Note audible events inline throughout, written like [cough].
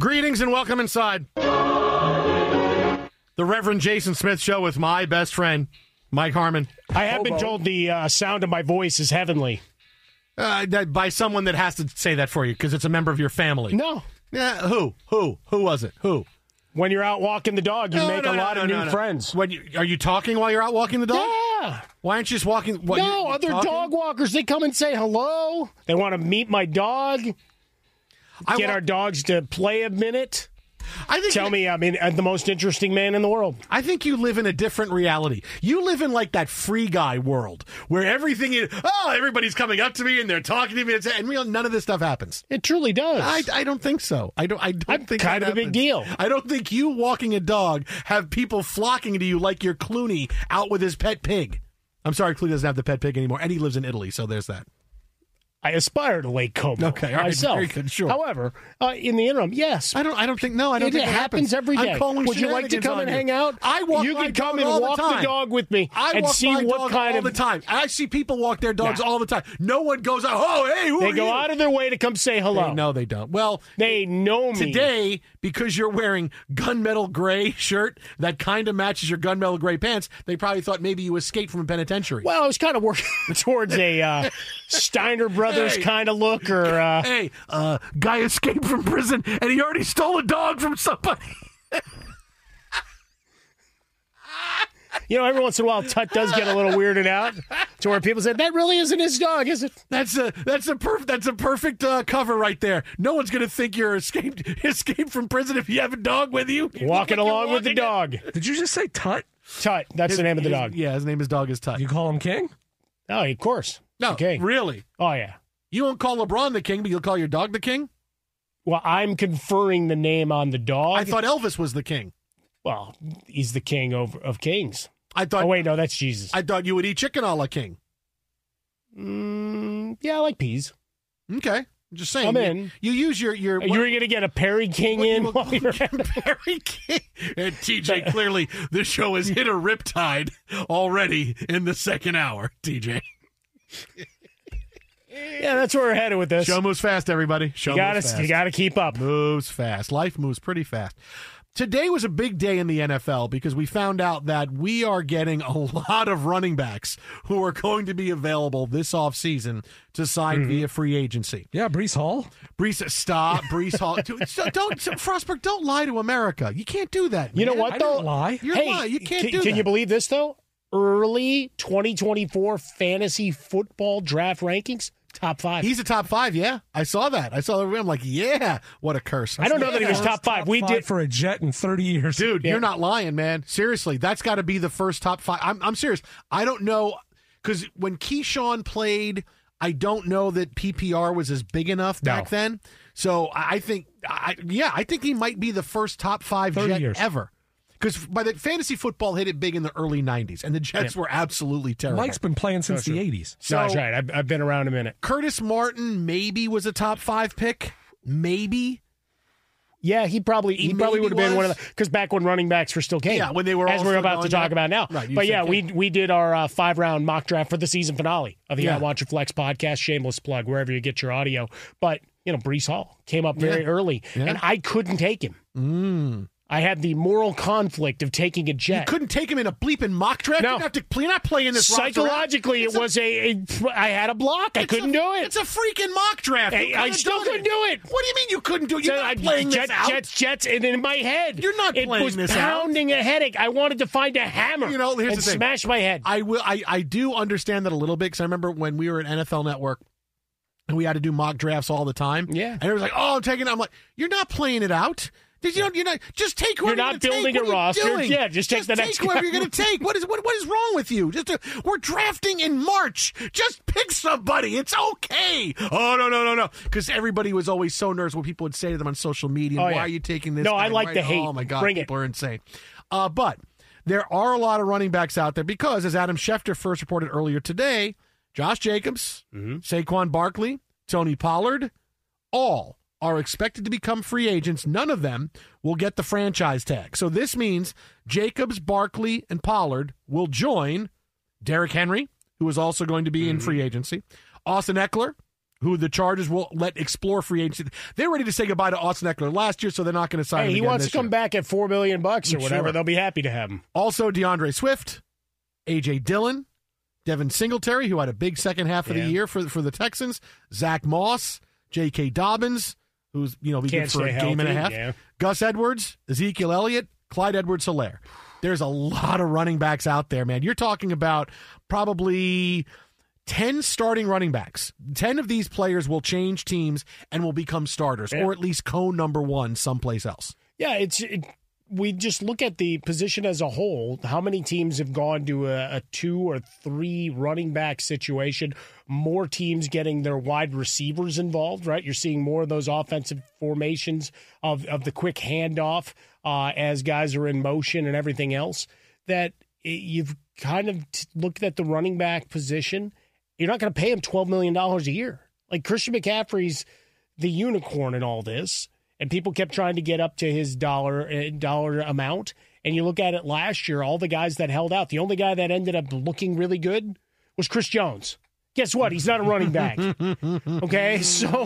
Greetings and welcome inside the Reverend Jason Smith Show with my best friend, Mike Harmon. I have been told the uh, sound of my voice is heavenly. Uh, that, by someone that has to say that for you because it's a member of your family. No. Yeah, who? Who? Who was it? Who? When you're out walking the dog, you No, make no, a no, lot no, of no, new no. friends. When you, are you talking while you're out walking the dog? Yeah. Why aren't you just walking? What, no, you're- you're other talking? dog walkers, they come and say hello. They want to meet my dog. I Get our dogs to play a minute. I think Tell me, I mean, I'm the most interesting man in the world. I think you live in a different reality. You live in like that free guy world where everything is, oh, everybody's coming up to me and they're talking to me, and, and real, none of this stuff happens. It truly does. I, I don't think so. I don't. I don't I'm think kind of a big deal. I don't think you walking a dog have people flocking to you like you're Clooney out with his pet pig. I'm sorry, Clooney doesn't have the pet pig anymore, and he lives in Italy, so there's that. I aspire to Lake Como Okay, all right, myself. very good, sure. However, uh, in the interim, yes, I don't. I don't think. No, I don't it, think it it happens every day. Would you like to come and you. hang out? I walk. You can come and walk the, time. dog with me I and walk see my what dog kind all of the time. I see people walk their dogs Nah. all the time. No one goes, "Oh, hey, who They go you?" out of their way to come say hello. They- no, they don't. Well, They know me. today because you're wearing gunmetal gray shirt that kind of matches your gunmetal gray pants, they probably thought maybe you escaped from a penitentiary. Well, I was kind of working [laughs] towards a uh, Steiner Brothers Hey. kind of look, or uh, hey, uh, guy escaped from prison and he already stole a dog from somebody. [laughs] you know, every once in a while, Tut does get a little weirded out to where people say that really isn't his dog, is it? That's a that's a perfect that's a perfect uh, cover right there. No one's gonna think you're escaped [laughs] escaped from prison if you have a dog with you. You Walking like you're along with the walking dog. Did you just say Tut? Tut, that's the name of the His- dog. Yeah, his name is dog is Tut. You call him King? Oh, of course. no, Okay. really. Oh yeah. You won't call LeBron the king, but you'll call your dog the king. Well, I'm conferring the name on the dog. I thought Elvis was the king. well, he's the king of, of kings. I thought. Oh wait, no, that's Jesus. I thought you would eat chicken a la king. Mm, yeah, I like peas. Okay, I'm just saying. I'm you- in. You use your your. You were gonna get a Perry King what- in what- [laughs] Perry King. And TJ, clearly this show has hit a riptide already in the second hour. TJ, Yeah, that's where we're headed with this. show moves fast. Everybody, show you gotta moves fast. you gotta keep up. moves fast. Life moves pretty fast. Today was a big day in the NFL because we found out that we are getting a [laughs] lot of running backs who are going to be available this offseason to sign Mm-hmm. via free agency. Yeah, Breece Hall. Breece, stop. Breece Hall. [laughs] Don't, so, Frostberg, don't lie to America. You can't do that. You know what I though? lie. You're hey, lying. You can't can, do Can that. you believe this though? Early 2024 fantasy football draft rankings, top five. He's a top five, yeah. I saw that. I saw the I'm like, yeah, what a curse. I don't know that he was top five. We five did. for a Jet in 30 years. Dude, Yeah. you're not lying, man. Seriously, that's got to be the first top five. I'm, I'm serious. I don't know because when Keyshawn played, I don't know that PPR was as big enough back then. So I I think, I, yeah, I think he might be the first top five Jet years. ever. Because by the fantasy football hit it big in the early '90s, and the Jets were absolutely terrible. Mike's been playing since the 80s. so no, that's right. I've, I've been around a minute. Curtis Martin maybe was a top five pick, maybe. Yeah, he probably he, He probably would have been one of was. the because back when running backs were still king. Yeah, when they were as we're about to talk down. about now. Right, but yeah, we king. we did our uh, five round mock draft for the season finale of the Yeah. I Want Your Flex podcast. Shameless plug wherever you get your audio. But you know, Breece Hall came up very Yeah. early, Yeah. and I couldn't take him. Mm. I had the moral conflict of taking a jet. You couldn't take him in a bleeping mock draft. No. You have to. You're not playing this. Psychologically, it a- was a, a. I had a block. I couldn't a- do it. It's a freaking mock draft. You I still couldn't do it. What do you mean you couldn't do it? You're So not I- playing Jets, this out. Jets, Jets, and in my head, You're not it playing was this out. pounding a headache. I wanted to find a hammer, You know, here's and the thing. smash my head. I will. I, I do understand that a little bit because I remember when we were at NFL Network and we had to do mock drafts all the time. Yeah. and it was like, oh, I'm taking. it. I'm like, you're not playing it out. Did you don't, you're not just take whoever You're not take. building What a roster. Yeah, just take the next whoever guy. you're going to take. What is what what is wrong with you? Just a, we're drafting in March. Just pick somebody. It's okay. Oh no no no no. Because everybody was always so nervous when people would say to them on social media, Oh, "Why yeah. are you taking this?" No, guy I like right the hate. Oh my god, Bring it. people are insane. Uh, but there are a lot of running backs out there because, as Adam Schefter first reported earlier today, Josh Jacobs, Mm-hmm. Saquon Barkley, Tony Pollard, all are expected to become free agents. None of them will get the franchise tag. So this means Jacobs, Barkley, and Pollard will join Derrick Henry, who is also going to be Mm-hmm. in free agency, Austin Ekeler, who the Chargers will let explore free agency. They're ready to say goodbye to Austin Ekeler last year, so they're not going to sign hey, him he wants to come year. back at four million bucks or Sure. whatever. They'll be happy to have him. Also, DeAndre Swift, AJ Dillon, Devin Singletary, who had a big second half of Yeah. the year for for the Texans, Zach Moss, J.K. Dobbins, who's you know be Can't good for a stay game and a half, yeah. Gus Edwards, Ezekiel Elliott, Clyde Edwards Helaire. There's a lot of running backs out there, man. You're talking about probably 10 starting running backs. 10 of these players will change teams and will become starters, Yeah. or at least co number one someplace else. Yeah, it's it, we just look at the position as a whole. How many teams have gone to a, a two or three running back situation? More teams getting their wide receivers involved, right? You're seeing more of those offensive formations of of the quick handoff uh, as guys are in motion and everything else. That you've kind of looked at the running back position. You're not going to pay him twelve million dollars a year. Like Christian McCaffrey's the unicorn in all this, and people kept trying to get up to his dollar uh, dollar amount. And you look at it last year, all the guys that held out, the only guy that ended up looking really good was Chris Jones. Guess what? He's not a running back. [laughs] Okay, so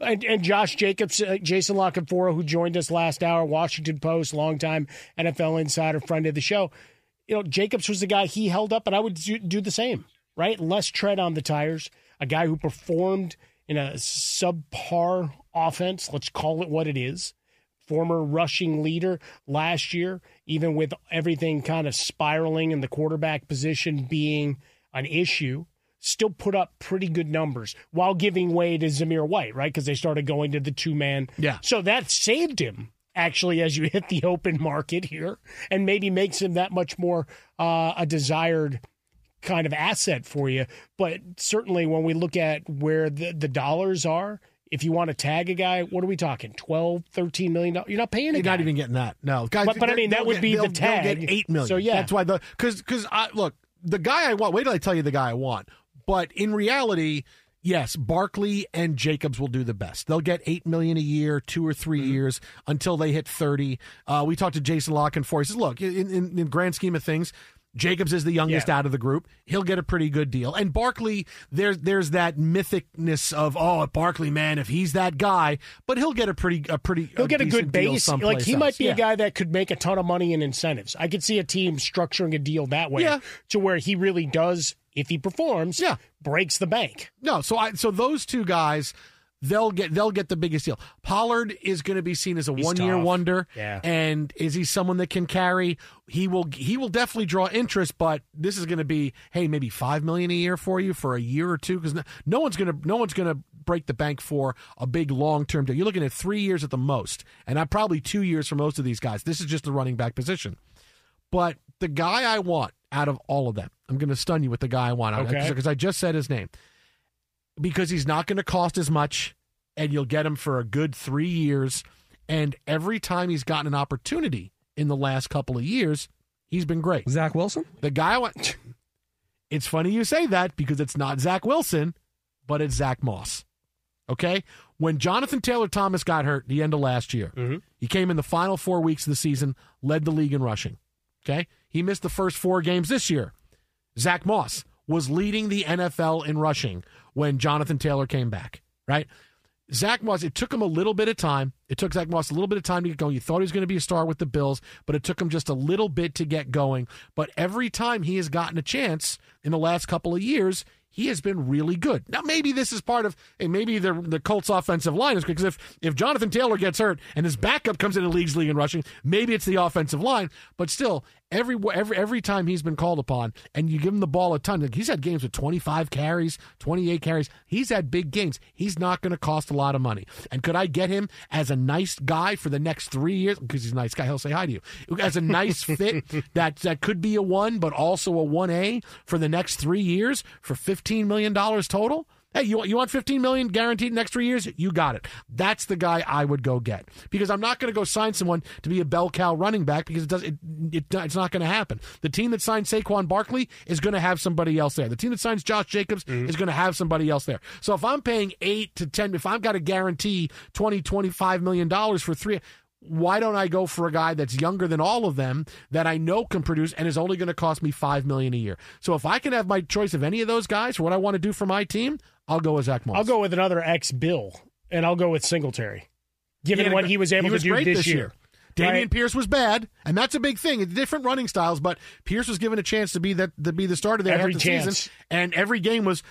and, and Josh Jacobs, uh, Jason La Canfora, who joined us last hour, Washington Post, longtime NFL insider, friend of the show. You know, Jacobs was the guy he held up, and I would do, do the same. Right, less tread on the tires. A guy who performed in a subpar offense. Let's call it what it is. Former rushing leader last year, even with everything kind of spiraling and the quarterback position being an issue still put up pretty good numbers while giving way to Zamir White, right? Because they started going to the two man. Yeah. So that saved him actually as you [laughs] hit the open market here and maybe makes him that much more uh, a desired kind of asset for you. But certainly when we look at where the, the dollars are, if you want to tag a guy, what are we talking? 12, 13 million dollars? You're not paying a You're guy. not even getting that. No, guys. But- but I mean, that would get- be the tag. get eight million. So, yeah. that's why the because because I look the guy I want. Wait till I tell you the guy I want. But in reality, yes, Barkley and Jacobs will do the best. They'll get eight million a year, two or 3 Mm-hmm. years until they hit thirty. Uh, we talked to Jason La Canfora. He says, "Look, in, in in grand scheme of things." Jacobs is the youngest Yeah. out of the group. He'll get a pretty good deal. And Barkley, there's there's that mythicness of oh Barkley, man, if he's that guy, but he'll get a pretty a pretty He'll get a good base. Like he might be Yeah. a guy that could make a ton of money in incentives. I could see a team structuring a deal that way Yeah. to where he really does, if he performs, Yeah. breaks the bank. No, so I so those two guys, they'll get they'll get the biggest deal. Pollard is going to be seen as a He's one year wonder. Yeah. and is he someone that can carry? He will he will definitely draw interest, but this is going to be hey maybe five million a year for you for a year or two because no, no one's going to no one's going to break the bank for a big long term deal. You're looking at three years at the most, and I'm probably two years for most of these guys. This is just the running back position. But the guy I want out of all of them, I'm going to stun you with the guy I want Okay. because I just said his name. Because he's not going to cost as much, and you'll get him for a good three years. And every time he's gotten an opportunity in the last couple of years, he's been great. Zach Wilson? The guy I want. It's funny you say that because it's not Zach Wilson, but it's Zach Moss. Okay? When Jonathan Taylor Thomas got hurt the end of last year, mm-hmm. he came in the final four weeks of the season, led the league in rushing. Okay? He missed the first four games this year. Zach Moss was leading the NFL in rushing when Jonathan Taylor came back, right? Zach Moss, it took him a little bit of time. It took Zach Moss a little bit of time to get going. You thought he was going to be a star with the Bills, but it took him just a little bit to get going. But every time he has gotten a chance in the last couple of years, he has been really good. Now, maybe this is part of, and maybe the the Colts' offensive line is because if if Jonathan Taylor gets hurt and his backup comes in the league's league in rushing, maybe it's the offensive line. But still, every every every time he's been called upon, and you give him the ball a ton, like he's had games with twenty five carries, twenty eight carries. He's had big games. He's not going to cost a lot of money. And could I get him as a nice guy for the next three years? Because he's a nice guy, he'll say hi to you. As a nice [laughs] fit that that could be a one, but also a one A for the next three years for fifteen million dollars total. Hey, you want you want fifteen million guaranteed next three years? You got it. That's the guy I would go get because I'm not going to go sign someone to be a bell cow running back because it does it, it it's not going to happen. The team that signs Saquon Barkley is going to have somebody else there. The team that signs Josh Jacobs mm-hmm. is going to have somebody else there. So if I'm paying eight to ten, if I've got to guarantee 20, 25 million dollars for three. Why don't I go for a guy that's younger than all of them that I know can produce and is only going to cost me five million a year? So if I can have my choice of any of those guys for what I want to do for my team, I'll go with Zach Moss. I'll go with another ex Bill, and I'll go with Singletary, given a what he was able he was to do great this, this year. year. Dameon Right? Pierce was bad, and that's a big thing. It's different running styles, but Pierce was given a chance to be that to be the starter there Every the chance. season, and every game was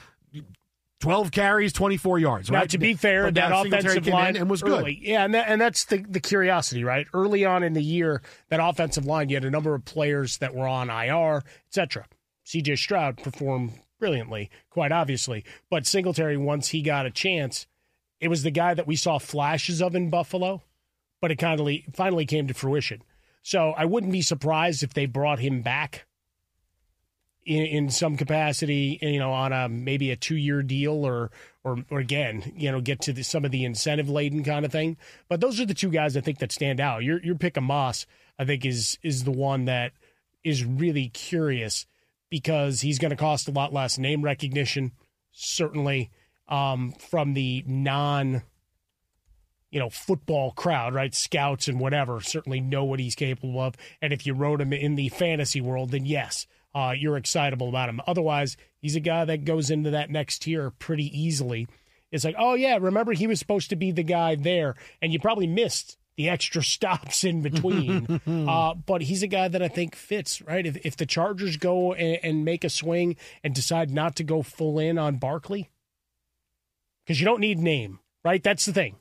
twelve carries, twenty four yards. Now, Right? to be fair, But that offensive line and was early. good. Yeah, and that, and that's the the curiosity, right? Early on in the year, that offensive line, you had a number of players that were on IR, etc. C.J. Stroud performed brilliantly, quite obviously, but Singletary, once he got a chance, it was the guy that we saw flashes of in Buffalo, but it kind of finally came to fruition. So I wouldn't be surprised if they brought him back in, in some capacity, you know, on a maybe a two year deal or, or or again, you know, get to the, some of the incentive laden kind of thing. But those are the two guys I think that stand out. Your your pick of Moss, I think, is is the one that is really curious because he's going to cost a lot less name recognition, certainly um, from the non you know, football crowd, right? Scouts and whatever certainly know what he's capable of. And if you wrote him in the fantasy world, then yes, uh, you're excitable about him. Otherwise, he's a guy that goes into that next tier pretty easily. It's like, oh, yeah, remember he was supposed to be the guy there, and you probably missed the extra [laughs] stops in between. [laughs] uh, but he's a guy that I think fits, right? If, if the Chargers go and, and make a swing and decide not to go full in on Barkley, because you don't need name, right? That's the thing.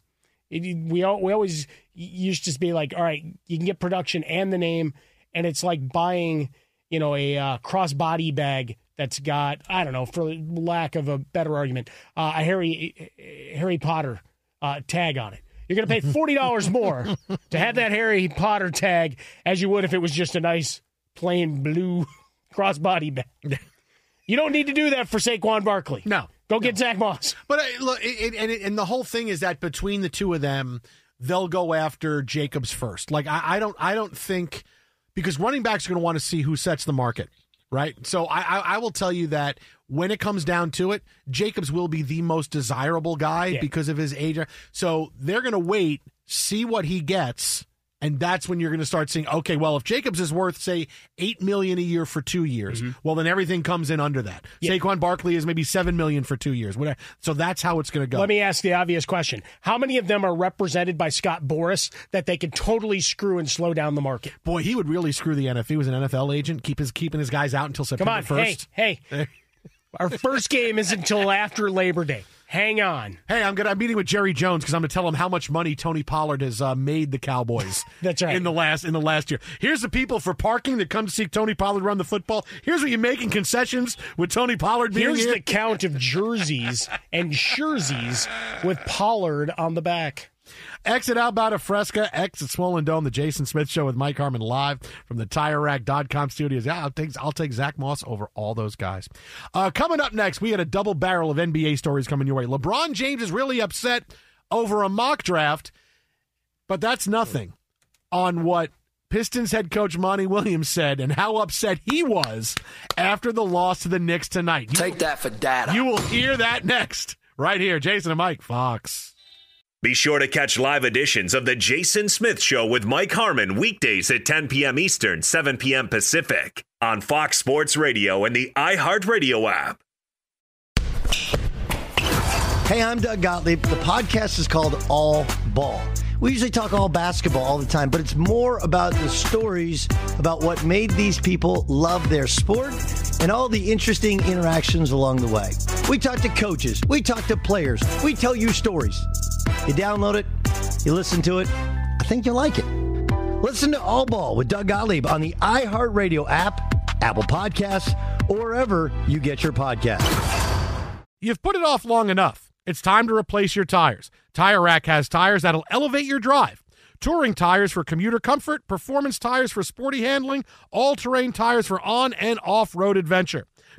It, we all, we always used to be like, all right, you can get production and the name, and it's like buying, you know, a uh, crossbody bag that's got I don't know, for lack of a better argument, uh, a Harry Harry Potter uh, tag on it. You're going to pay forty dollars more to have that Harry Potter tag as you would if it was just a nice plain blue [laughs] crossbody bag. You don't need to do that for Saquon Barkley. No. Go get Zach Moss. But uh, look, it, and, it, and the whole thing is that between the two of them, they'll go after Jacobs first. Like I, I don't, I don't think because running backs are going to want to see who sets the market, right? So I, I, I will tell you that when it comes down to it, Jacobs will be the most desirable guy Yeah. because of his age. So they're going to wait, see what he gets. And that's when you're going to start seeing, okay, well, if Jacobs is worth, say, eight million a year for two years, mm-hmm. well, then everything comes in under that. Yeah. Saquon Barkley is maybe seven million for two years. Whatever. So that's how it's going to go. Let me ask the obvious question. How many of them are represented by Scott Boras that they can totally screw and slow down the market? Boy, he would really screw the NFL. He was an NFL agent, keep his keeping his guys out until September Come on, first. hey, hey. [laughs] Our first game is until after Labor Day. Hang on. Hey, I'm gonna I'm meeting with Jerry Jones because I'm gonna tell him how much money Tony Pollard has uh, made the Cowboys. [laughs] That's right. In the last in the last year. Here's the people for parking that come to see Tony Pollard run the football. Here's what you make in concessions with Tony Pollard being Here's here. the count of jerseys and [laughs] jerseys with Pollard on the back. Exit Outbound of Fresca, exit Swollen Dome, the Jason Smith Show with Mike Harmon live from the TireRack.com studios. Yeah, I'll take I'll take Zach Moss over all those guys. Uh, coming up next, we had a double barrel of NBA stories coming your way. LeBron James is really upset over a mock draft, but that's nothing on what Pistons head coach Monty Williams said and how upset he was after the loss to the Knicks tonight. You- Take that for data. you will hear that next, right here. Jason and Mike, Fox. Be sure to catch live editions of The Jason Smith Show with Mike Harmon weekdays at 10 p.m. Eastern, 7 p.m. Pacific on Fox Sports Radio and the iHeartRadio app. Hey, I'm Doug Gottlieb. The podcast is called All Ball. We usually talk all basketball all the time, but it's more about the stories about what made these people love their sport and all the interesting interactions along the way. We talk to coaches, we talk to players, we tell you stories. You download it, you listen to it. I think you'll like it. Listen to All Ball with Doug Gottlieb on the iHeartRadio app, Apple Podcasts, or wherever you get your podcasts. You've put it off long enough. It's time to replace your tires. Tire Rack has tires that'll elevate your drive. Touring tires for commuter comfort, performance tires for sporty handling, all terrain tires for on and off road adventure.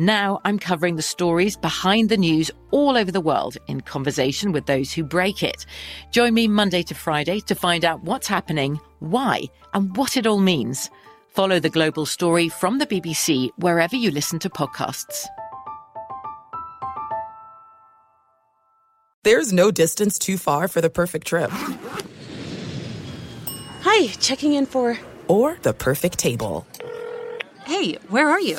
Now I'm covering the stories behind the news all over the world in conversation with those who break it. Join me Monday to Friday to find out what's happening, why, and what it all means. Follow The Global Story from the BBC wherever you listen to podcasts. There's no distance too far for the perfect trip. Hi, checking in for. Or the perfect table. Hey, where are you?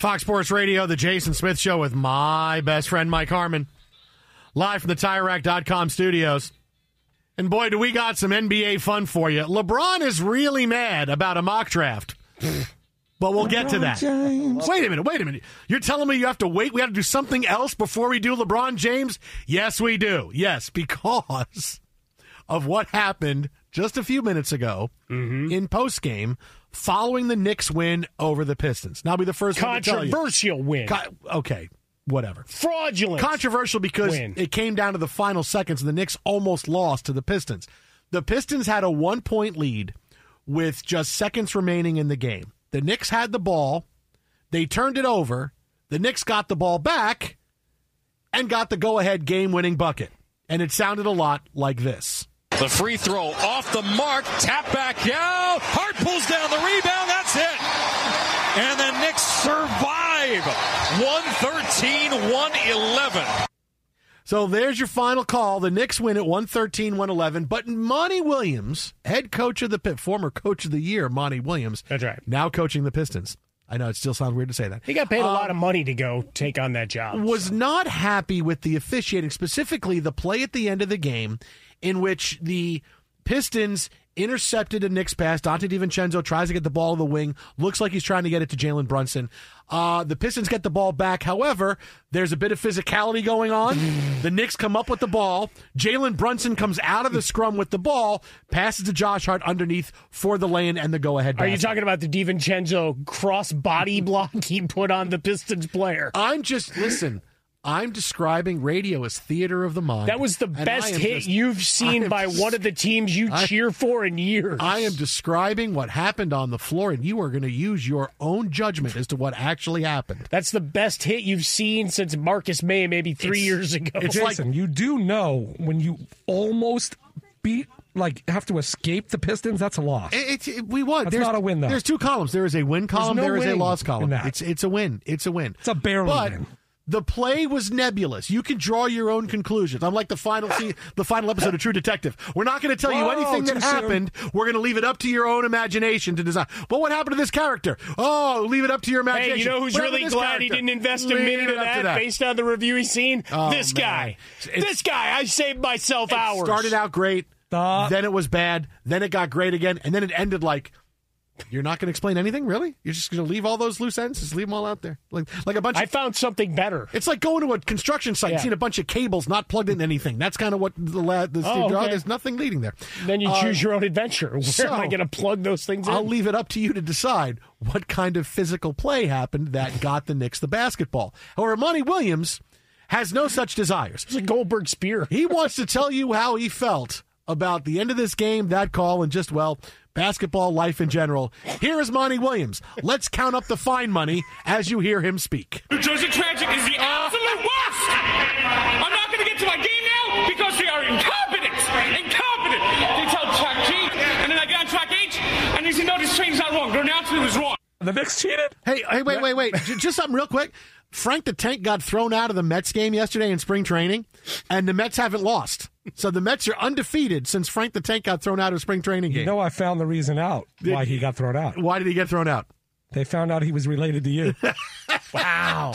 Fox Sports Radio, the Jason Smith Show with my best friend Mike Harmon, live from the TireRack.com studios. And boy, do we got some NBA fun for you. LeBron is really mad about a mock draft. But we'll get to that. James. Wait a minute, wait a minute. You're telling me you have to wait? We have to do something else before we do LeBron James? Yes, we do. Yes, because of what happened just a few minutes ago mm-hmm. in post game following the Knicks win over the Pistons. Now, I'll be the first one to tell you. Controversial win. Okay, whatever. Fraudulent. Controversial because Win. it came down to the final seconds and the Knicks almost lost to the Pistons. The Pistons had a one point lead with just seconds remaining in the game. The Knicks had the ball. They turned it over. The Knicks got the ball back and got the go ahead game winning bucket. And it sounded a lot like this. The free throw off the mark, tap back out. Hart pulls down the rebound. That's it. And the Knicks survive. 113 111. So there's your final call. The Knicks win at 113 111. But Monty Williams, head coach of the Pit, former coach of the year, Monty Williams. That's right. Now coaching the Pistons. I know it still sounds weird to say that. He got paid a Um, lot of money to go take on that job. was not happy with the officiating, specifically the play at the end of the game in which the Pistons intercepted a Knicks pass. Donte DiVincenzo tries to get the ball in the wing. Looks like he's trying to get it to Jalen Brunson. Uh, the Pistons get the ball back. However, there's a bit of physicality going on. [sighs] the Knicks come up with the ball. Jalen Brunson comes out of the scrum with the ball, passes to Josh Hart underneath for the lane and the go ahead. Are you talking about the DiVincenzo cross body [laughs] block he put on the Pistons player? I'm just listen. I'm describing radio as theater of the mind. That was the best hit just- you've seen by just- one of the teams you I- cheer for in years. I am describing what happened on the floor, and you are going to use your own judgment as to what actually happened. That's the best hit you've seen since Marcus May, maybe three years ago. It's Jason, you do know when you almost beat, like, have to escape the Pistons, that's a loss. It's it, we won. That's there's, not a win, though. There's two columns. There is a win column. no there is a loss column. in. It's it's a win. It's a win. It's a barely but win. The play was nebulous. You can draw your own conclusions. I'm like the final se- the final episode of True Detective, we're not going to tell you Whoa, anything that too soon. happened. We're going to leave it up to your own imagination to design. But what happened to this character? Oh, leave it up to your imagination. Hey, you know who's What really to this glad he didn't invest a Leave minute it of up to that, based on the review he's seen? Oh, this man. guy. It's- this guy. I saved myself It hours. started out great, then it was bad, then it got great again, and then it ended like. You're not going to explain anything, really? You're just going to leave all those loose ends, just leave them all out there, like like a bunch. I Of, found something better. it's like going to a construction site, and Yeah. seeing a bunch of cables not plugged into anything. That's kind of what the la- the Oh, Steve okay. There's nothing leading there. Then you Uh, choose your own adventure. [laughs] Where so, am I going to plug those things in? I'll leave it up to you to decide what kind of physical play happened that got the Knicks the basketball. However, Monty Williams has no such desires. It's a Goldberg spear. He wants to tell you how he felt about the end of this game, that call, and just, well, basketball life in general. Here is Monty Williams. Let's count up the fine money as you hear him speak. New Jersey Tragic is the absolute worst. I'm not going to get to my game now because they are incompetent. Incompetent. They tell track G, and then I get on track H, and they say, no, this train's not wrong. Their announcement was wrong. The Knicks cheated? Hey, hey, wait, wait, wait. Just something real quick. Frank the Tank got thrown out of the Mets game yesterday in spring training, and the Mets haven't lost. So the Mets are undefeated since Frank the Tank got thrown out of spring training game. You know, I found the reason out why he got thrown out. Why did he get thrown out? They found out he was related to you. [laughs] Wow.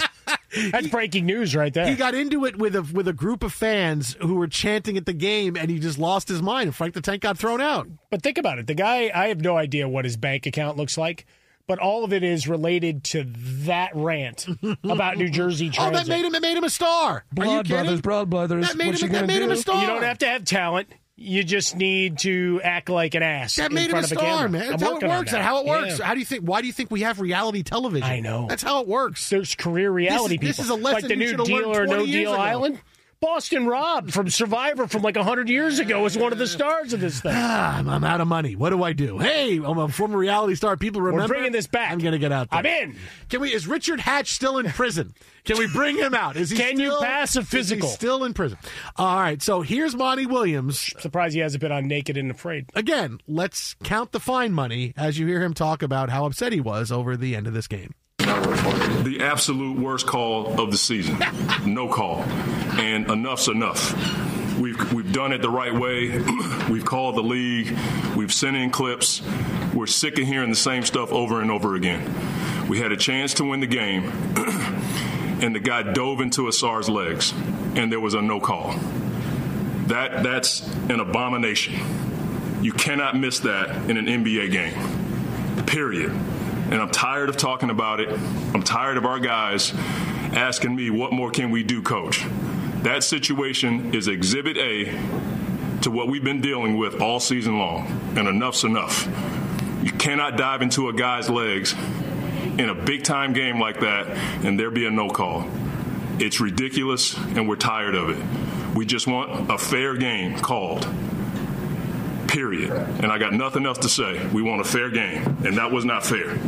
That's breaking news right there. He got into it with a with a group of fans who were chanting at the game, and he just lost his mind. And Frank the Tank got thrown out. But think about it. The guy, I have no idea what his bank account looks like, but all of it is related to that rant [laughs] about New Jersey Oh, that made him. It made him a star. Are you Blood kidding? brothers, blood brothers. That made What's him- that gonna made him a do? star. You don't have to have talent. You just need to act like an ass. That in made him a star, camera. man. That's how it works. that. That's how it works. Yeah. How do you think? Why do you think we have reality television? I know. That's how it works. There's career reality This is- people. this is a lesson like the you new Deal or No years Deal ago. Island. Boston Rob from Survivor from like 100 years ago was one of the stars of this thing. Ah, I'm, I'm out of money. What do I do? Hey, I'm a former reality star. People remember. We're bringing this back. I'm going to get out there. I'm in. Can we? Is Richard Hatch still in prison? Can we bring him out? Is he Can you pass a physical? still in prison. All right. So here's Monty Williams. Surprised he hasn't been on Naked and Afraid. Again, let's count the fine money as you hear him talk about how upset he was over the end of this game. The absolute worst call of the season. No call. And enough's enough. We've, we've done it the right way. [clears throat] we've called the league. We've sent in clips. We're sick of hearing the same stuff over and over again. We had a chance to win the game, [clears throat] and the guy dove into Ausar's legs, and there was a no call. That, that's an abomination. You cannot miss that in an NBA game. Period. And I'm tired of talking about it. I'm tired of our guys asking me, what more can we do, coach? That situation is exhibit A to what we've been dealing with all season long. And enough's enough. You cannot dive into a guy's legs in a big time game like that and there be a no call. It's ridiculous and we're tired of it. We just want a fair game called. Period. And I got nothing else to say. We want a fair game. And that was not fair.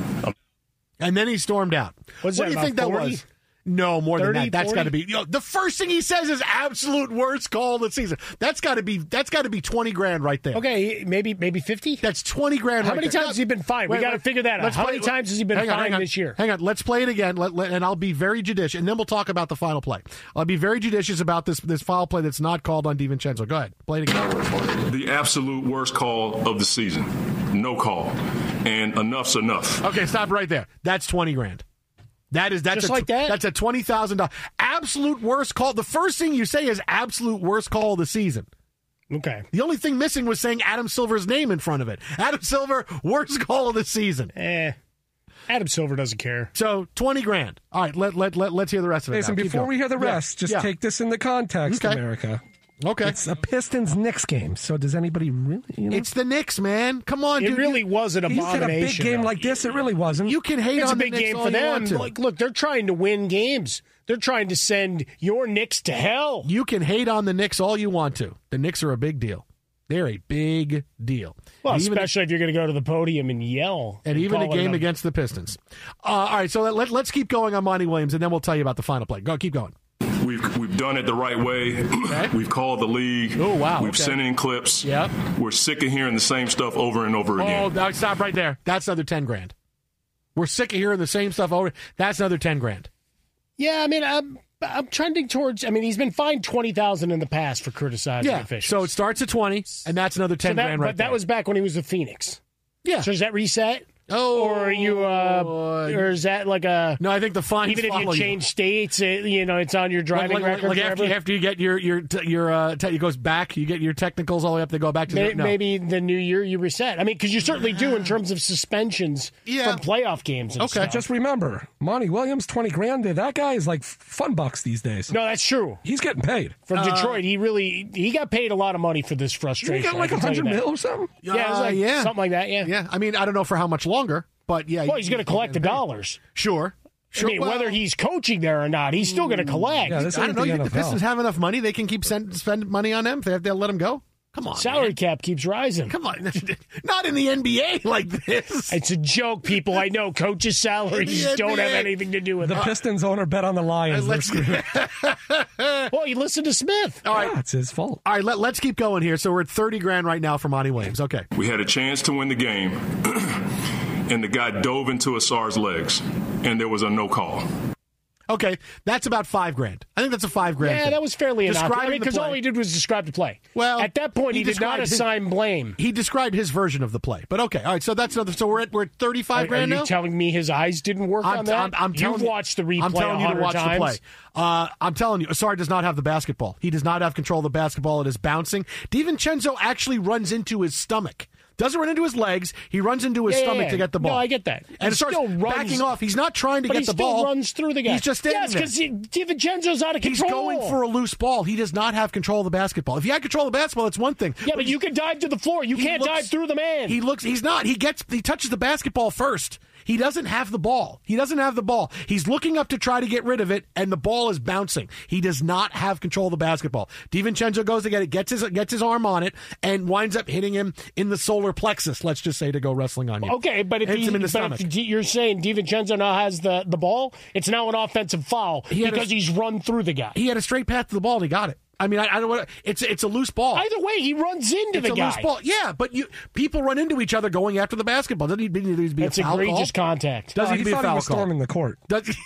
And then he stormed out. What's what that, do you think about that was? No, more 30, than that. That's 40? got to be. You know, the first thing he says is absolute worst call of the season. That's got to be. That's got to be twenty grand right there. Okay, maybe maybe fifty. That's twenty grand. How right many there. times has he been fined? We got to figure that out. How play- many times has he been hang hang fined on. this year? Hang on, let's play it again. Let, let- and I'll be very judicious, and then we'll talk about the final play. I'll be very judicious about this this foul play that's not called on DiVincenzo. Go ahead, play it again. The absolute worst call of the season. No call. And enough's enough. Okay, stop right there. That's twenty grand. That is that's Just a, like that? That's a twenty thousand dollars absolute worst call. The first thing you say is absolute worst call of the season. Okay. The only thing missing was saying Adam Silver's name in front of it. Adam Silver, worst call of the season. Eh. Adam Silver doesn't care. So twenty grand. All right, let let let let's hear the rest of it. Listen, now. Before going. we hear the Yeah, rest, just yeah. take this in the context, Okay. America. Okay. It's a Pistons Knicks game. So does anybody really? You know? It's the Knicks, man. Come on, It dude. really was an you said a big game like this. It really wasn't. You can hate It's a on the big Knicks game all for you them. want. Like, look, they're trying to win games. They're trying to send your Knicks to hell. You can hate on the Knicks all you want to. The Knicks are a big deal. They're a big deal. Well, And even- especially if you're going to go to the podium and yell. and even a game against the Pistons. Uh, all right, so let, let, us keep going on Monty Williams, and then we'll tell you about the final play. Go, keep going. We've we've done it the right way. [clears throat] we've called the league. Oh, wow, We've okay. sent in clips. Yep. We're sick of hearing the same stuff over and over Oh, again. now stop right there. That's another ten grand. We're sick of hearing the same stuff over. That's another ten grand. Yeah, I mean, I'm I'm trending towards. I mean, he's been fined twenty thousand in the past for criticizing Yeah. officials. So it starts at twenty, and that's another ten So that, grand right but that was back when he was with Phoenix. Yeah. So is that reset? Oh, or are you, uh, or is that like a? No, I think the fines Even if follow you you. change states, it, you know, it's on your driving like, like, record. like after, you, after you get your your your uh, te- it goes back. You get your technicals all the way up. They go back to May- the, no. Maybe the new year you reset. I mean, because you certainly do in terms of suspensions Yeah. from playoff games. And Okay, stuff. just remember, Monty Williams, twenty grand. That guy is like fun bucks these days. no, that's true. He's getting paid. From Uh, Detroit, he really he got paid a lot of money for this He frustration. got like I a can tell you hundred mil or something. Yeah, Uh, like yeah. something like that. Yeah. Yeah, I mean, I don't know for how much longer, but yeah. Well, he's going to collect the dollars. Sure. Sure. I mean, well, whether he's coaching there or not, he's still going to hmm. collect. Yeah, I don't know. the You think the Pistons have enough money? They can keep send, spend money on them. They have to let him go. Come on, Salary man. cap keeps rising. Come on, [laughs] not in the NBA like this. It's a joke, people. I know coaches' salaries The don't have anything to do with it. The it. Pistons owner bet on the Lions. They're [laughs] Let's, well, you listen to Smith. all right, Yeah, it's his fault. all right. Let, let's keep going here. So we're at thirty grand right now for Monty Williams. Okay. We had a chance to win the game, [clears throat] and the guy dove into Ausar's legs, and there was a no call. Okay, that's about five grand. I think that's a five grand. Yeah, thing. that was fairly enough. I Describing mean, because all he did was describe the play. Well, at that point, he he, did not described his- assign blame. He described his version of the play, but okay. All right, so that's another. So we're at we're at thirty Are, five are grand you now. telling me his eyes didn't work I'm, on that? I'm, I'm telling You've you- watched the replay I'm telling you to watch times. the play. Uh, I'm telling you, Ausar does not have the basketball. He does not have control of the basketball. It is bouncing. DiVincenzo actually runs into his stomach. Doesn't run into his legs. He runs into his Yeah, yeah, stomach yeah. to get the ball. No. I get that. And He starts still runs- backing off. He's not trying to But get he the still ball. runs through the guy. He's just standing yes, because DiVincenzo's out of control. He's going for a loose ball. He does not have control of the basketball. If he had control of the basketball, it's one thing. Yeah, but you can dive to the floor. You can't looks- dive through the man. He looks. He's not. He gets. He touches the basketball first. He doesn't have the ball. He doesn't have the ball. He's looking up to try to get rid of it, and the ball is bouncing. He does not have control of the basketball. DiVincenzo goes to get it, gets his gets his arm on it, and winds up hitting him in the solar plexus. Let's just say to go wrestling on you. Okay, but if, he, him in the but if you're saying DiVincenzo now has the, the ball, it's now an offensive foul He had a- because he's run through the guy. He had a straight path to the ball, and he got it. I mean, I, I don't. want It's it's a loose ball. Either way, he runs into it's the a guy. loose ball. Yeah, but you people run into each other going after the basketball. Doesn't need to be, be That's a foul egregious call. contact. Doesn't need he to be a thought he foul was call. storming the court. Does- This [laughs] is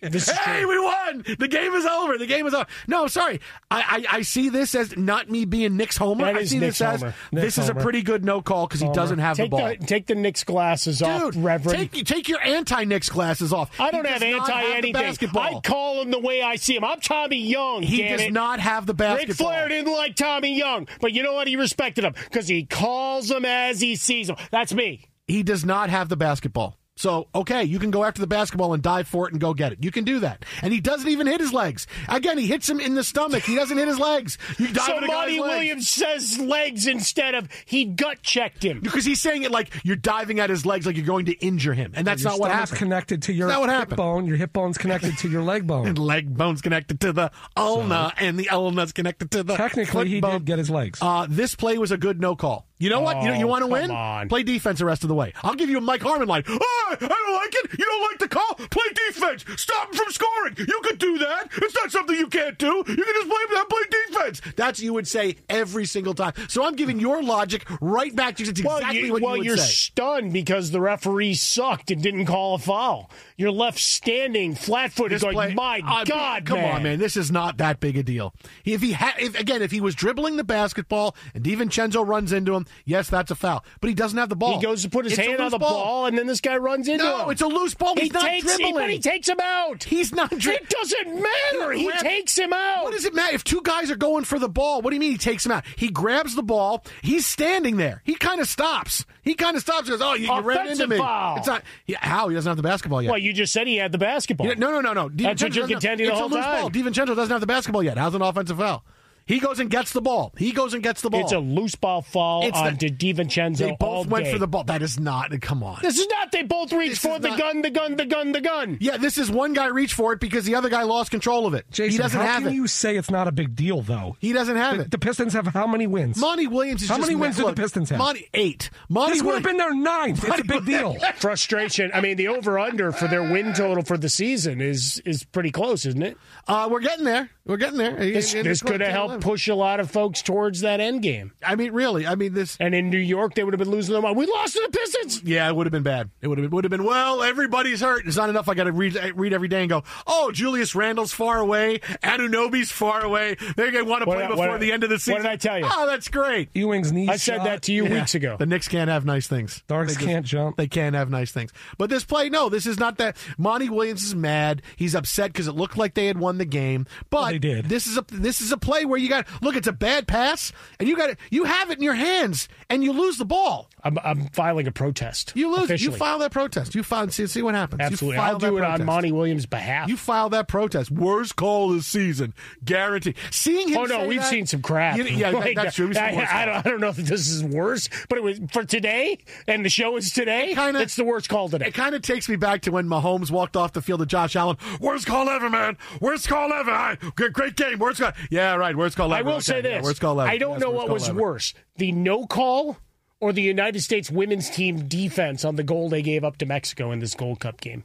[laughs] hey, true. we won! The game is over. The game is over. No, sorry. I, I, I see this as not me being Knicks homer. I see Knicks this as homer. this Knicks is a pretty good no call because he doesn't have take the ball. take the Knicks glasses off, Reverend. take take your anti Knicks glasses off. I don't have anti anything. basketball. I call him the way I see him. I'm Tommy Young. he does it. not have the Ric basketball. Flair didn't like Tommy Young, but you know what? He respected him because he calls him as he sees him. That's me. He does not have the basketball. So, okay, you can go after the basketball and dive for it and go get it. You can do that. And he doesn't even hit his legs. Again, he hits him in the stomach. He doesn't hit his legs. You dive So at a Monty legs. Williams says legs instead of he gut checked him. Because he's saying it like you're diving at his legs like you're going to injure him. And that's your not what stomach's happened. connected to your That's not what hip happened. bone. Your hip bone's connected to your leg bone. And [laughs] leg bone's connected to the ulna, and the ulna's connected to the Technically, foot he bone. did get his legs. Uh, this play was a good no call. You know what? You, Oh, you want to win? on. Play defense the rest of the way. I'll give you a Mike Harmon line. Oh, I don't like it. You don't like the call? Play defense. Stop him from scoring. You could do that. It's not something you can't do. You can just play that. Play defense. That's you would say every single time. So I'm giving your logic right back to you. It's Well, exactly you, what well you would say. Well, you're say. stunned because the referee sucked and didn't call a foul. You're left standing flat-footed, going, play- "My Uh, God, come man. on, man! This is not that big a deal. If he had, if again, if he was dribbling the basketball and DiVincenzo runs into him, yes, that's a foul. But he doesn't have the ball. He goes to put his It's hand on the ball. and then this guy runs into him. No, it's a loose ball. He He's not takes, dribbling. But he takes him out. He's not. Dri- it doesn't matter. He grab- takes him out. What does it matter if two guys are going for the ball? What do you mean he takes him out? He grabs the ball. He's standing there. He kind of stops. He kind of stops. and Goes, oh, you, you ran into me. foul. It's not. Yeah, how he doesn't have the basketball yet. Well, you just said he had the basketball. Yeah, no, no, no, no. That's what you're doesn't have- contending the whole time. Ball. DiVincenzo doesn't have the basketball yet. How's an offensive foul? He goes and gets the ball. He goes and gets the ball. It's a loose ball fall It's on the- DiVincenzo They all both went day. for the ball. That is not. Come on. This is not. They both reached This for is the not- gun, the gun, the gun, the gun. Yeah, this is one guy reached for it because the other guy lost control of it. Jason, he doesn't how have can it. you say it's not a big deal, though? He doesn't have The, it. the Pistons have how many wins? Monty Williams is How just many wins do look, the Pistons have? Monty eight. Monty this would have been their ninth. It's a big deal. Frustration. I mean, the over/under for their win total for the season is is pretty close, isn't it? Uh, we're getting there. We're getting there. This, this could have helped push a lot of folks towards that end game. I mean, really. I mean, this. And in New York, they would have been losing their mind. We lost to the Pistons. Yeah, it would have been bad. It would have been, would have been. Well, everybody's hurt. It's not enough. I got to read read every day and go. Oh, Julius Randle's far away. Anunoby's far away. They're going to want to play before what- the end of the what season. did I tell you? Oh, that's great. Ewing's knee I said shot. that to you Yeah. weeks ago. The Knicks can't have nice things. Dogs They just- can't jump. They can't have nice things. But this play, no, this is not that. Monty Williams is mad. He's upset because it looked like they had won the game. But they did. this is a this is a play where you got look. It's a bad pass, and you got you have it in your hands, and you lose the ball. I'm, I'm filing a protest. You lose. Officially. You file that protest. You file. See, see what happens. Absolutely. You file I'll do it on. Monty Williams' behalf. You file that protest. Worst call of the season, guarantee. Seeing him. Oh no, we've that- seen some crap. You- yeah, that- Like, [laughs] that's true. I, I don't, I don't know if this is worse, but it was for today, and the show is today. kinda- it's the worst call today. It kind of takes me back to when Mahomes walked off the field to Josh Allen. Worst call ever, man. Worst call ever. Right, Great, game. Worst call. Yeah, right. Worst call ever. I will Okay, say yeah, this: worst call ever. I don't Yes, know what was ever. worse, the no call or the United States women's team defense on the goal they gave up to Mexico in this Gold Cup game.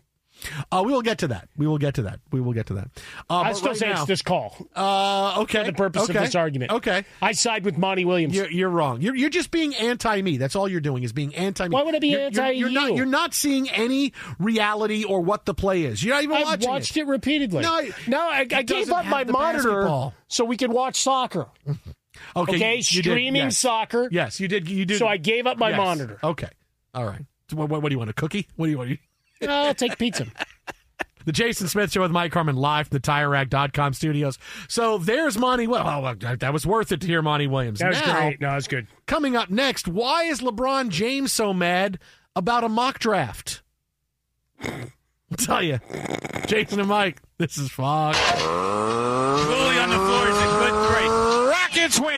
Uh, we will get to that. We will get to that. We will get to that. Uh, I still right say now- it's this call Uh, okay. for the purpose okay. of this argument. Okay. I side with Monty Williams. You're, you're wrong. You're, you're just being anti me. That's all you're doing is being anti me. Why would I be you're, anti you're, you're not, you? you're not seeing any reality or what the play is. You're not even I've watching watched it, repeatedly. No, no, I, I gave up my monitor basketball. so we could watch soccer. [laughs] Okay, Okay, you- you did, streaming yes. soccer. Yes, you did. You did. So I gave up my Yes. monitor. Okay. All right. So what, what, what do you want? A cookie? What do you want? [laughs] I'll take pizza. The Jason Smith Show with Mike Harmon live from the TireRack.com studios. So there's Monty. Oh, well, oh, that was worth it to hear Monty Williams. That was Now, great. No, that was good. Coming up next, why is LeBron James so mad about a mock draft? I'll tell you. Jason and Mike, this is Fox. Bully on the floor is a good break. Rockets win.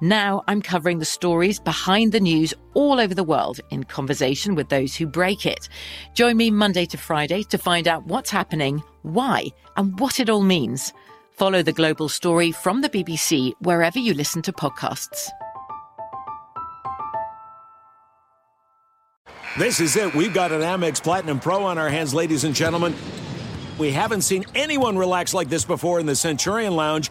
Now I'm covering the stories behind the news all over the world in conversation with those who break it. Join me Monday to Friday to find out what's happening, why, and what it all means. Follow the global story from the BBC wherever you listen to podcasts. This is it. We've got an Amex Platinum Pro on our hands, ladies and gentlemen. We haven't seen anyone relax like this before in the Centurion Lounge.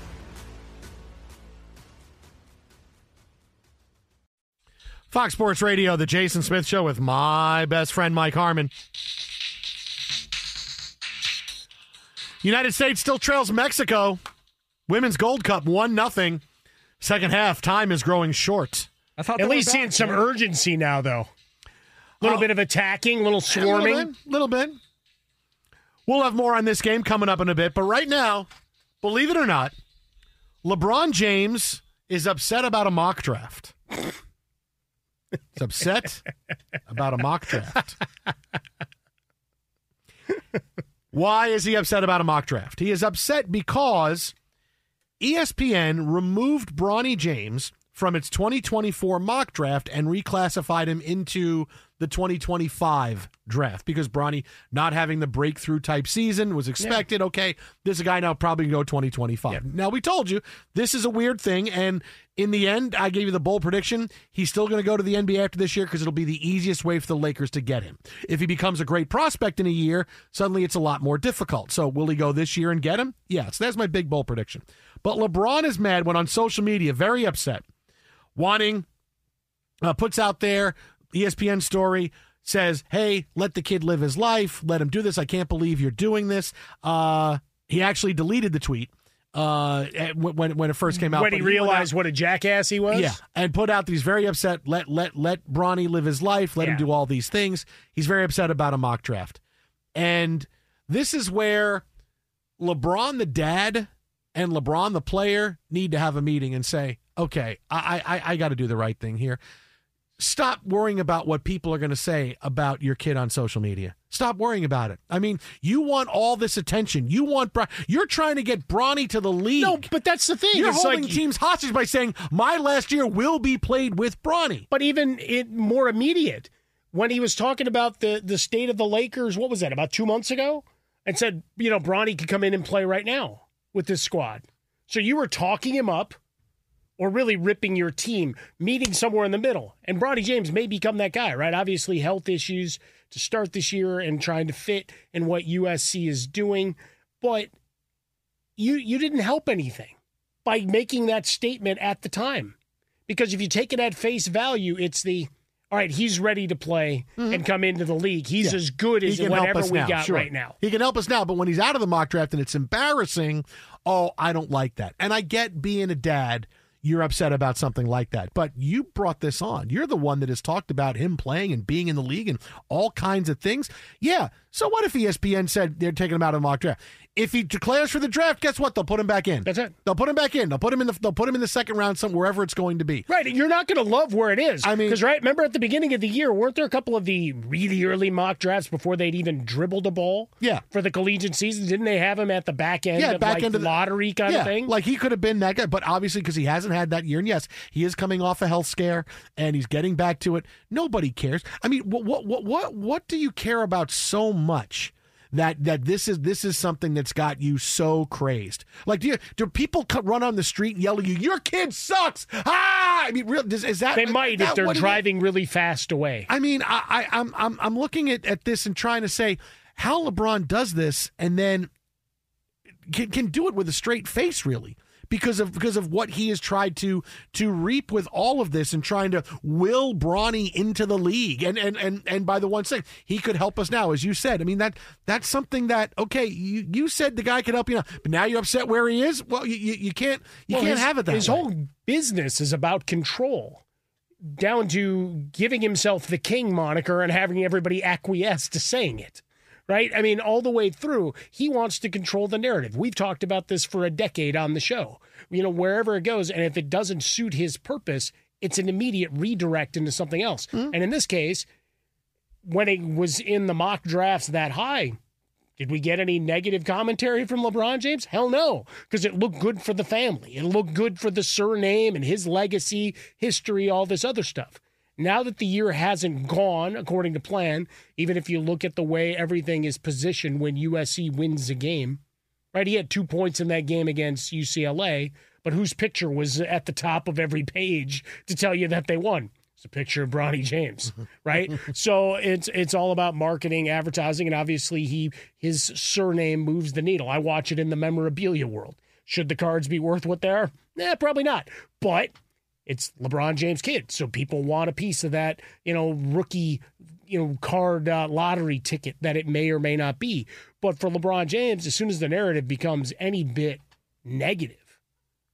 Fox Sports Radio, the Jason Smith Show with my best friend Mike Harmon. United States still trails Mexico. Women's Gold Cup one nothing. Second half time is growing short. I thought at least seeing some urgency now, though. A little Oh. bit of attacking, a little A swarming. little bit, little bit. We'll have more on this game coming up in a bit, but right now, believe it or not, LeBron James is upset about a mock draft. He's upset about a mock draft. Why is he upset about a mock draft? He is upset because ESPN removed Bronny James from its 2024 mock draft and reclassified him into the 2025 draft because Bronny not having the breakthrough type season was expected. Okay, this is a guy now probably can go 2025. Now we told you this is a weird thing, and in the end, I gave you the bold prediction. He's still going to go to the NBA after this year because it'll be the easiest way for the Lakers to get him. If he becomes a great prospect in a year, suddenly it's a lot more difficult. So will he go this year and get him? Yeah, so that's my big bold prediction. But LeBron is mad when on social media, very upset, wanting uh, puts out there ESPN story says, "Hey, let the kid live his life. Let him do this. I can't believe you're doing this." Uh, he actually deleted the tweet uh, when when it first came out. when but he realized out- what a jackass he was. yeah, and put out that he's very upset. Let let let Bronny live his life. Let him do all these things. He's very upset about a mock draft, and this is where LeBron the dad and LeBron the player need to have a meeting and say, "Okay, I I, I got to do the right thing here. Stop worrying about what people are going to say about your kid on social media. Stop worrying about it. I mean, you want all this attention. You want Bron- you're trying to get Bronny to the league. No, but that's the thing. You're It's holding like- teams hostage by saying my last year will be played with Bronny. But even it more immediate when he was talking about the the state of the Lakers. What was that about two months ago? And said you know Bronny could come in and play right now with this squad. So you were talking him up, or really ripping your team, meeting somewhere in the middle. And Bronny James may become that guy, right? Obviously, health issues to start this year and trying to fit in what USC is doing, but you you didn't help anything by making that statement at the time. Because if you take it at face value, it's the all right, he's ready to play and come into the league. He's Mm-hmm. Yeah. as good as He can help whatever we now, got sure. right now. He can help us now, but when he's out of the mock draft and it's embarrassing, oh, I don't like that. And I get being a dad, you're upset about something like that. But you brought this on. You're the one that has talked about him playing and being in the league and all kinds of things. Yeah. So what if ESPN said they're taking him out of the mock draft? If he declares for the draft, guess what? They'll put him back in. That's it. They'll put him back in. They'll put him in the. They'll put him in the second round, some wherever it's going to be. Right, you're not going to love where it is. I mean- because right, remember at the beginning of the year, weren't there a couple of the really early mock drafts before they'd even dribbled a ball? Yeah. for the collegiate season, didn't they have him at the back end? Yeah, of back like end of the lottery kind yeah, of thing. Like he could have been that guy, but obviously because he hasn't had that year, and yes, he is coming off a health scare, and he's getting back to it. Nobody cares. I mean, what what what what, what do you care about so much? Much that, that this is this is something that's got you so crazed. Like, do you, do people run on the street and yell at you? Your kid sucks. Ah! I mean, real is, is that they might that if they're what it is? driving really fast away. I mean, I, I, I'm I'm I'm looking at, at this and trying to say how LeBron does this, and then can, can do it with a straight face, really, because of because of what he has tried to to reap with all of this and trying to will Bronny into the league, and and and and by the one thing, he could help us now, as you said. I mean that that's something that okay, you you said the guy could help you now, but now you're upset where he is. Well, you you, you can't you Well, can't his, have it that His way. whole business is about control, down to giving himself the king moniker and having everybody acquiesce to saying it. Right? I mean, all the way through, he wants to control the narrative. We've talked about this for a decade on the show. You know, wherever it goes, and if it doesn't suit his purpose, it's an immediate redirect into something else. Hmm. And in this case, when it was in the mock drafts that high, did we get any negative commentary from LeBron James? Hell no, because it looked good for the family. It looked good for the surname and his legacy, history, all this other stuff. Now that the year hasn't gone according to plan, even if you look at the way everything is positioned when USC wins a game, right? He had two points in that game against UCLA, but whose picture was at the top of every page to tell you that they won? It's a picture of Bronny James, [laughs] right? so it's it's all about marketing, advertising, and obviously he his surname moves the needle. I watch it in the memorabilia world. Should the cards be worth what they are? Nah, probably not. But it's LeBron James' kid, so people want a piece of that, you know, rookie, you know, card uh, lottery ticket that it may or may not be. But for LeBron James, as soon as the narrative becomes any bit negative,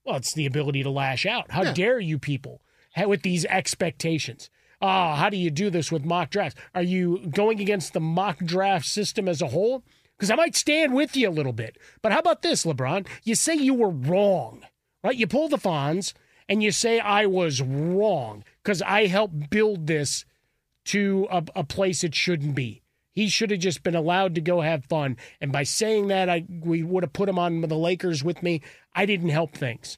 well, it's the ability to lash out. How dare you people with these expectations? Ah, how do you do this with mock drafts? Are you going against the mock draft system as a whole? Because I might stand with you a little bit. But how about this, LeBron? You say you were wrong, right? You pull the Fonz and you say I was wrong because I helped build this to a, a place it shouldn't be. He should have just been allowed to go have fun. And by saying that, I we would have put him on the Lakers with me. I didn't help things.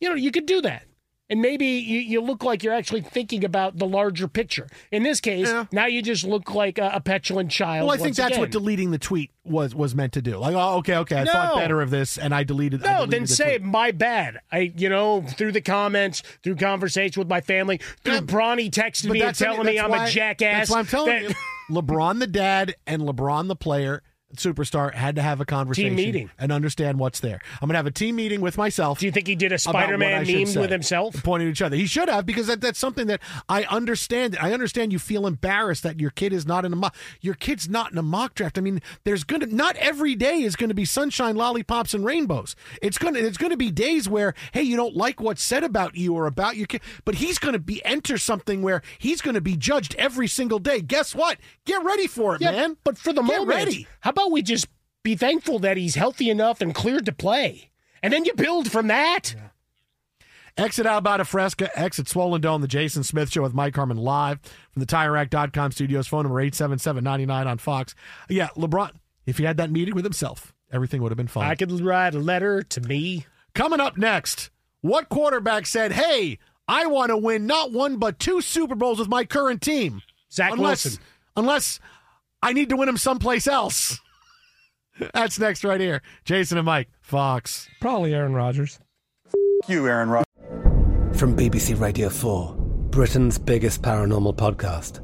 You know, you could do that. And maybe you, you look like you're actually thinking about the larger picture. In this case, now you just look like a, a petulant child. Well, I think that's again. what deleting the tweet was was meant to do. Like, oh, okay, okay, I thought better of this, and I deleted. I No, deleted then the say tweet. my bad. I, you know, through the comments, through conversation with my family, through Bronny texting me and telling me I'm why- a jackass. That's why I'm telling that- you. LeBron the dad and LeBron the player, superstar, had to have a conversation meeting. and understand what's there. I'm gonna have a team meeting with myself. Do you think he did a Spider-Man meme say, with himself? pointing at each other? He should have because that, that's something that I understand. I understand you feel embarrassed that your kid is not in a mock. Your kid's not in a mock draft. I mean, there's gonna not every day is going to be sunshine, lollipops, and rainbows. It's gonna it's gonna be days where hey, you don't like what's said about you or about your kid, but he's gonna be enter something where he's gonna be judged every single day. Guess what? Get ready for it, Yeah, man. But for the Get moment, ready. how about we just be thankful that he's healthy enough and cleared to play, and then you build from that. Exit out about a fresca, exit Swollen Dome, the Jason Smith Show with Mike Harmon live from the TireRack.com studios. Phone number 877-99 on Fox. Yeah, LeBron, if he had that meeting with himself, everything would have been fine. I could write a letter to me. Coming up next, what quarterback said, hey, I want to win not one but two Super Bowls with my current team? Zach unless, Wilson. Unless I need to win them someplace else. That's next right here. Jason and Mike, Fox. Probably Aaron Rodgers. You, Aaron Rodgers. From BBC Radio 4, Britain's biggest paranormal podcast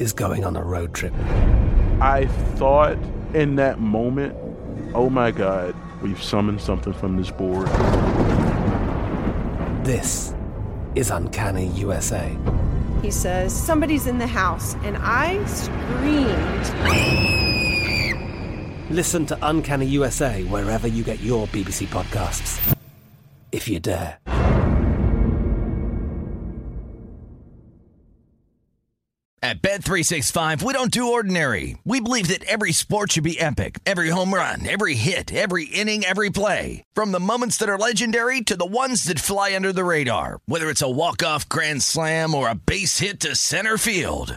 is going on a road trip. I thought in that moment, oh my God, we've summoned something from this board. This is Uncanny USA. He says, Somebody's in the house. And I screamed. Listen to Uncanny USA wherever you get your BBC podcasts, if you dare. At Bet365, we don't do ordinary. We believe that every sport should be epic. Every home run, every hit, every inning, every play. From the moments that are legendary to the ones that fly under the radar. Whether it's a walk-off grand slam or a base hit to center field.